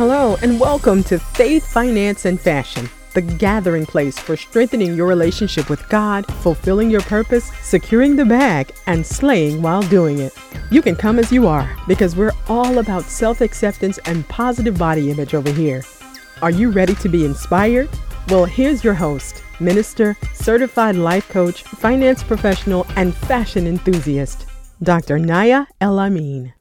Hello, and welcome to Faith, Finance, and Fashion, the gathering place for strengthening your relationship with God, fulfilling your purpose, securing the bag, and slaying while doing it. You can come as you are because we're all about self acceptance and positive body image over here. Are you ready to be inspired? Well, here's your host, minister, certified life coach, finance professional, and fashion enthusiast, Dr. Naya El Amin.